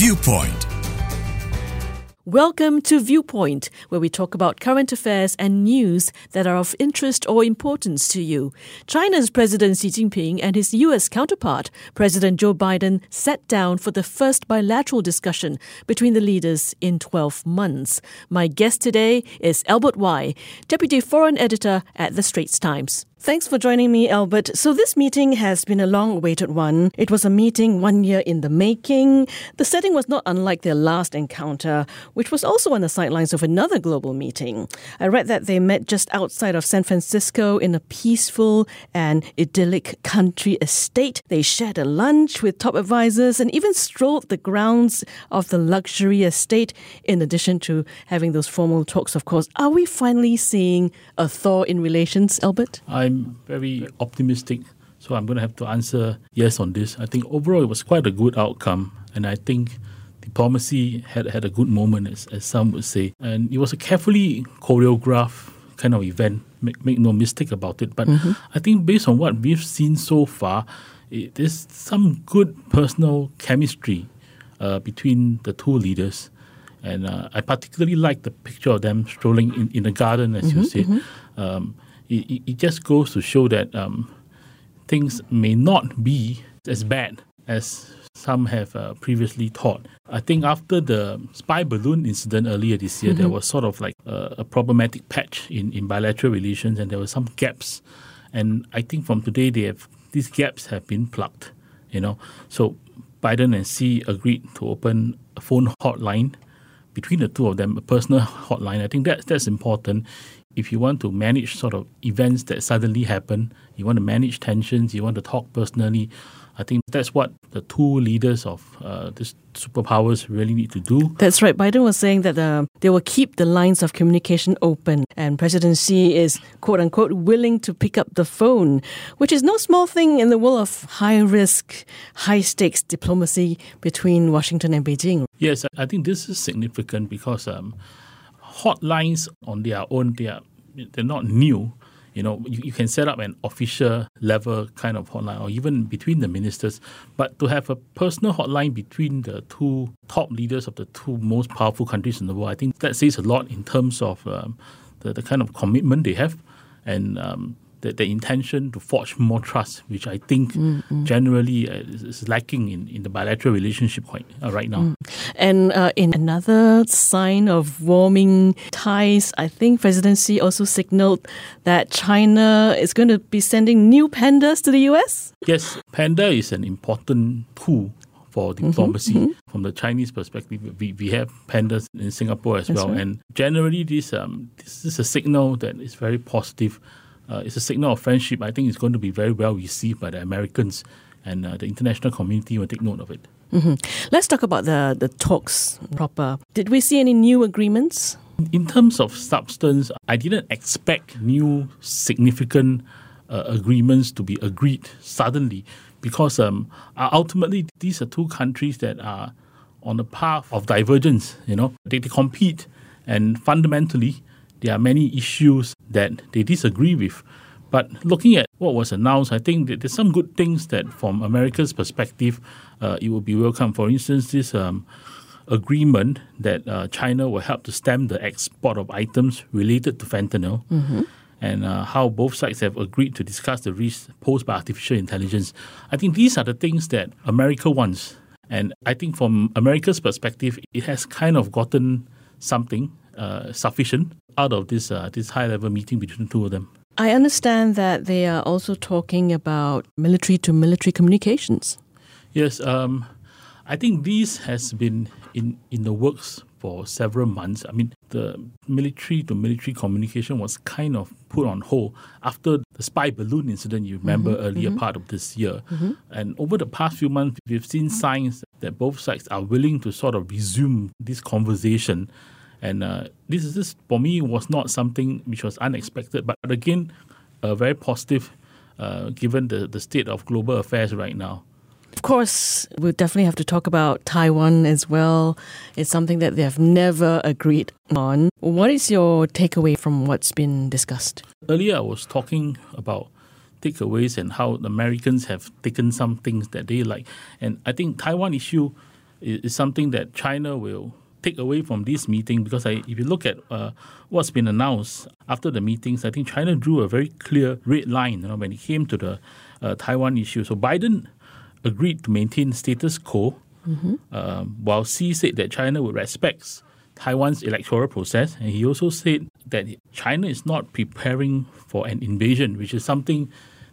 Viewpoint. Welcome to Viewpoint, where we talk about current affairs and news that are of interest or importance to you. China's President Xi Jinping and his US counterpart, President Joe Biden, sat down for the first bilateral discussion between the leaders in 12 months. My guest today is Albert Wai, Deputy Foreign Editor at The Straits Times. Thanks for joining me, Albert. So, this meeting has been a long awaited one. It was a meeting one year in the making. The setting was not unlike their last encounter, which was also on the sidelines of another global meeting. I read that they met just outside of San Francisco in a peaceful and idyllic country estate. They shared a lunch with top advisors and even strolled the grounds of the luxury estate, in addition to having those formal talks, of course. Are we finally seeing a thaw in relations, Albert? I I'm very optimistic, so I'm going to have to answer yes on this. I think overall it was quite a good outcome, and I think diplomacy had had a good moment, as, as some would say. And it was a carefully choreographed kind of event. Make, make no mistake about it. But mm-hmm. I think based on what we've seen so far, it, there's some good personal chemistry uh, between the two leaders. And uh, I particularly like the picture of them strolling in, in the garden, as mm-hmm, you said. Mm-hmm. Um, it, it just goes to show that um, things may not be as bad as some have uh, previously thought. I think after the spy balloon incident earlier this year, mm-hmm. there was sort of like a, a, problematic patch in, in bilateral relations, and there were some gaps. And I think from today, they have these gaps have been plugged. You know, so Biden and Xi agreed to open a phone hotline between the two of them, a personal hotline. I think that that's important if you want to manage sort of events that suddenly happen, you want to manage tensions, you want to talk personally, I think that's what the two leaders of uh, these superpowers really need to do. That's right. Biden was saying that uh, they will keep the lines of communication open, and President Xi is quote unquote willing to pick up the phone, which is no small thing in the world of high risk, high stakes diplomacy between Washington and Beijing. Yes, I think this is significant because. Um, hotlines on their own, they are they're not new. You know, you, you can set up an official level kind of hotline or even between the ministers. But to have a personal hotline between the two top leaders of the two most powerful countries in the world, I think that says a lot in terms of um, the, the kind of commitment they have and um, the, the intention to forge more trust, which I think mm-hmm. generally uh, is, lacking in, in the bilateral relationship uh, right now. Mm. And uh, in another sign of warming ties, I think President Xi also signaled that China is going to be sending new pandas to the US. Yes, panda is an important tool for mm-hmm, diplomacy. Mm-hmm, From the Chinese perspective, we, we have pandas in Singapore as That's well. Right. And generally, this, um, this is a signal that is very positive uh, it's a signal of friendship. I think it's going to be very well received by the Americans, and uh, the international community will take note of it. Mm-hmm. Let's talk about the, the talks proper. Did we see any new agreements? In terms of substance, I didn't expect new significant uh, agreements to be agreed suddenly because um, ultimately these are two countries that are on a path of divergence. You know, they, they compete, and fundamentally, there are many issues that they disagree with. But looking at what was announced, I think that there's some good things that, from America's perspective, uh, it will be welcome. For instance, this um, agreement that uh, China will help to stem the export of items related to fentanyl. Mm-hmm. And uh, how both sides have agreed to discuss the risks posed by artificial intelligence. I think these are the things that America wants. And I think from America's perspective, it has kind of gotten something uh, sufficient out of this uh, this high level meeting between the two of them. I understand that they are also talking about military to military communications. Yes, um, I think this has been in, in the works for several months. I mean, the military to military communication was kind of put on hold after the spy balloon incident, you remember mm-hmm, earlier mm-hmm. part of this year. Mm-hmm. And over the past few months, we've seen signs that both sides are willing to sort of resume this conversation and uh, this is this for me was not something which was unexpected, but again, uh, very positive uh, given the, the state of global affairs right now. Of course, we'll definitely have to talk about Taiwan as well. It's something that they have never agreed on. What is your takeaway from what's been discussed? Earlier, I was talking about takeaways and how the Americans have taken some things that they like. And I think Taiwan issue is, is something that China will take away from this meeting because I, if you look at uh, what's been announced after the meetings, I think China drew a very clear red line you know, when it came to the uh, Taiwan issue. So Biden agreed to maintain status quo, mm-hmm. uh, while Xi said that China would respect Taiwan's electoral process. And he also said that China is not preparing for an invasion, which is something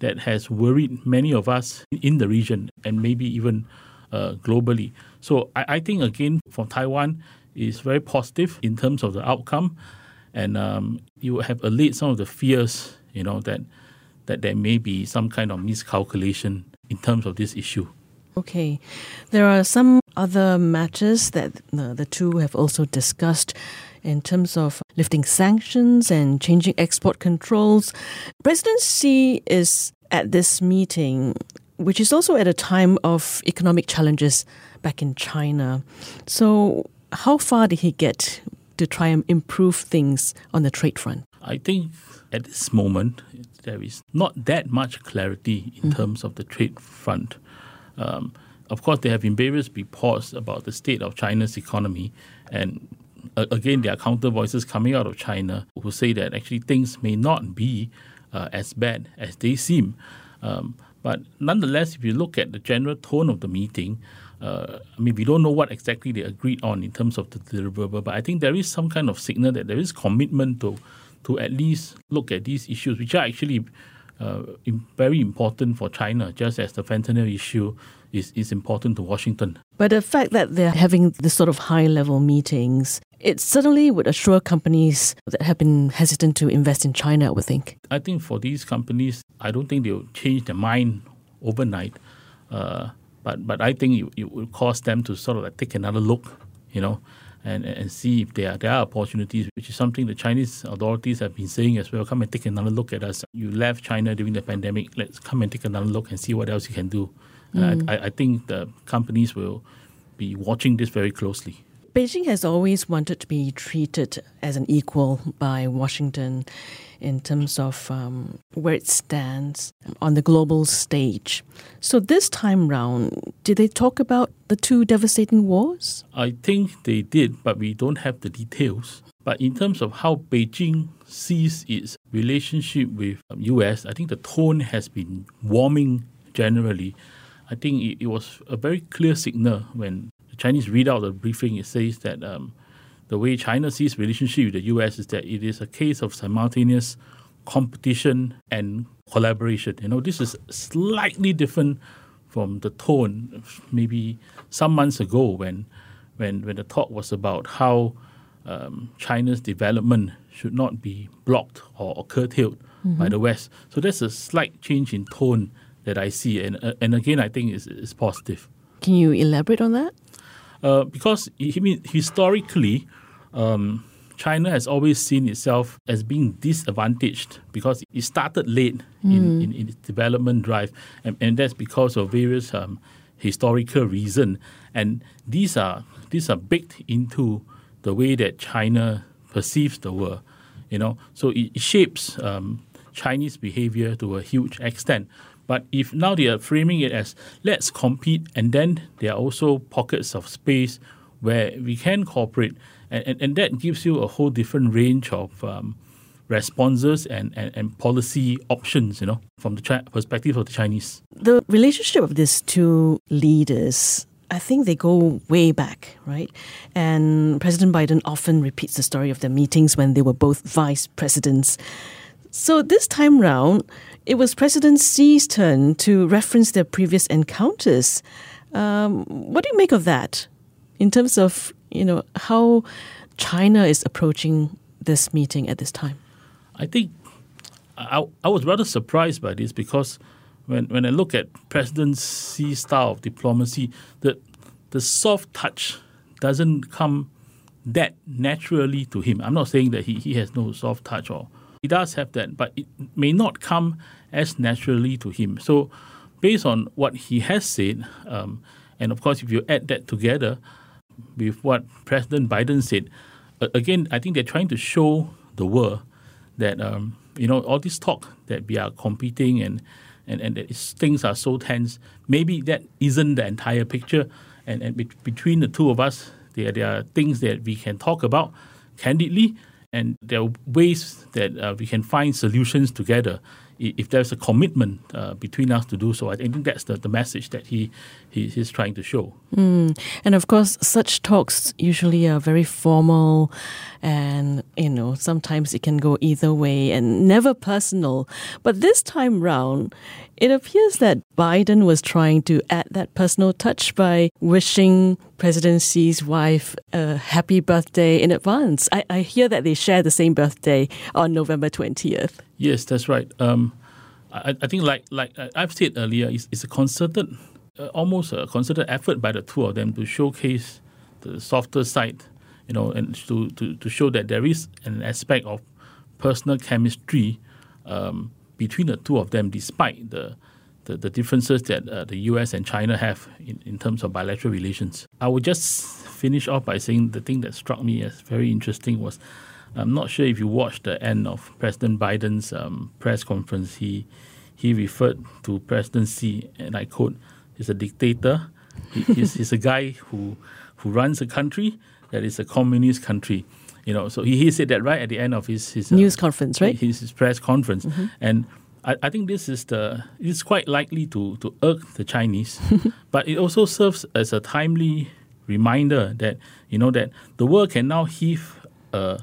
that has worried many of us in the region and maybe even uh, globally. So I, I, think again from Taiwan is very positive in terms of the outcome, and um, you have allayed some of the fears, you know that that there may be some kind of miscalculation in terms of this issue. Okay, there are some other matters that uh, the two have also discussed in terms of lifting sanctions and changing export controls. President Xi is at this meeting which is also at a time of economic challenges back in China. So, how far did he get to try and improve things on the trade front? I think at this moment, there is not that much clarity in mm. terms of the trade front. Um, of course, there have been various reports about the state of China's economy, and uh, again, there are counter voices coming out of China who say that actually things may not be uh, as bad as they seem. Um, but nonetheless, if you look at the general tone of the meeting, uh, I mean, we don't know what exactly they agreed on in terms of the deliverable, but I think there is some kind of signal that there is commitment to to at least look at these issues, which are actually uh, very important for China, just as the fentanyl issue is, is important to Washington. But the fact that they're having this sort of high level meetings, it certainly would assure companies that have been hesitant to invest in China, I would think. I think for these companies, I don't think they'll change their mind overnight. Uh, but, but I think it, it will cause them to sort of like take another look, you know, and, and see if there are, there are opportunities, which is something the Chinese authorities have been saying as well. Come and take another look at us. You left China during the pandemic. Let's come and take another look and see what else you can do. Mm. I, I think the companies will be watching this very closely. Beijing has always wanted to be treated as an equal by Washington in terms of um, where it stands on the global stage. So this time round, did they talk about the two devastating wars? I think they did, but we don't have the details. But in terms of how Beijing sees its relationship with US, I think the tone has been warming generally. I think it, it was a very clear signal when Chinese read out the briefing. It says that um, the way China sees relationship with the U.S. is that it is a case of simultaneous competition and collaboration. You know, this is slightly different from the tone maybe some months ago when when when the talk was about how um, China's development should not be blocked or, or curtailed mm-hmm. by the West. So there's a slight change in tone that I see, and uh, and again, I think is is positive. Can you elaborate on that? Uh, because I mean, historically, um, China has always seen itself as being disadvantaged because it started late mm. in, in, in, its development drive, and, and that's because of various um, historical reasons. And these are these are baked into the way that China perceives the world. You know, so it, it shapes um, Chinese behavior to a huge extent. But if now they are framing it as let's compete, and then there are also pockets of space where we can cooperate, and, and, and that gives you a whole different range of um, responses and, and, and, policy options, you know, from the perspective of the Chinese. The relationship of these two leaders I think they go way back, right? And President Biden often repeats the story of their meetings when they were both vice presidents. So this time round, it was President Xi's turn to reference their previous encounters. Um, what do you make of that, in terms of you know how China is approaching this meeting at this time? I think I, I was rather surprised by this because when, when I look at President Xi's style of diplomacy, the the soft touch doesn't come that naturally to him. I'm not saying that he, he has no soft touch or he does have that, but it may not come as naturally to him. So, based on what he has said, um, and of course, if you add that together with what President Biden said, again, I think they're trying to show the world that um, you know all this talk that we are competing and and and things are so tense. Maybe that isn't the entire picture, and, and be- between the two of us, there, there are things that we can talk about candidly, and there are ways that uh, we can find solutions together if there's a commitment uh, between us to do so, I think that's the, the message that he, he he's trying to show. Mm. And of course, such talks usually are very formal, and you know sometimes it can go either way and never personal. But this time round, it appears that Biden was trying to add that personal touch by wishing President Xi's wife a happy birthday in advance. I, I hear that they share the same birthday on November 20th. Yes, that's right. Um, I, I, think, like like I've said earlier, it's, it's a concerted, uh, almost a concerted effort by the two of them to showcase the softer side, you know, and to, to, to show that there is an aspect of personal chemistry um, between the two of them, despite the the, the differences that uh, the US and China have in, in terms of bilateral relations. I would just finish off by saying the thing that struck me as very interesting was I'm not sure if you watched the end of President Biden's um, press conference. He he referred to President Xi, and I quote, "He's a dictator. He, he's, he's a guy who who runs a country that is a communist country." You know, so he, he said that right at the end of his his uh, news uh, conference, right? His, his press conference, mm-hmm. and I, I, think this is the it's quite likely to to irk the Chinese, but it also serves as a timely reminder that you know that the world can now heave a,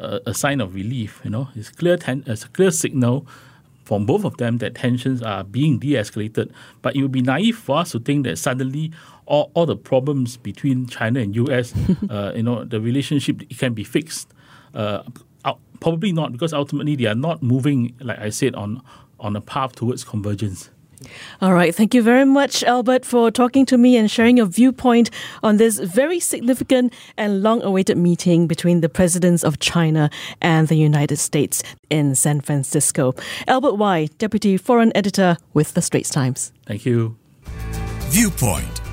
a, a sign of relief. You know, it's clear ten, it's a clear signal from both of them that tensions are being de-escalated. But it would be naive for us to think that suddenly all, all the problems between China and US, uh, you know, the relationship can be fixed. Uh, Probably not, because ultimately they are not moving, like I said, on on a path towards convergence. All right. Thank you very much, Albert, for talking to me and sharing your viewpoint on this very significant and long awaited meeting between the presidents of China and the United States in San Francisco. Albert Wai, Deputy Foreign Editor with The Straits Times. Thank you. Viewpoint.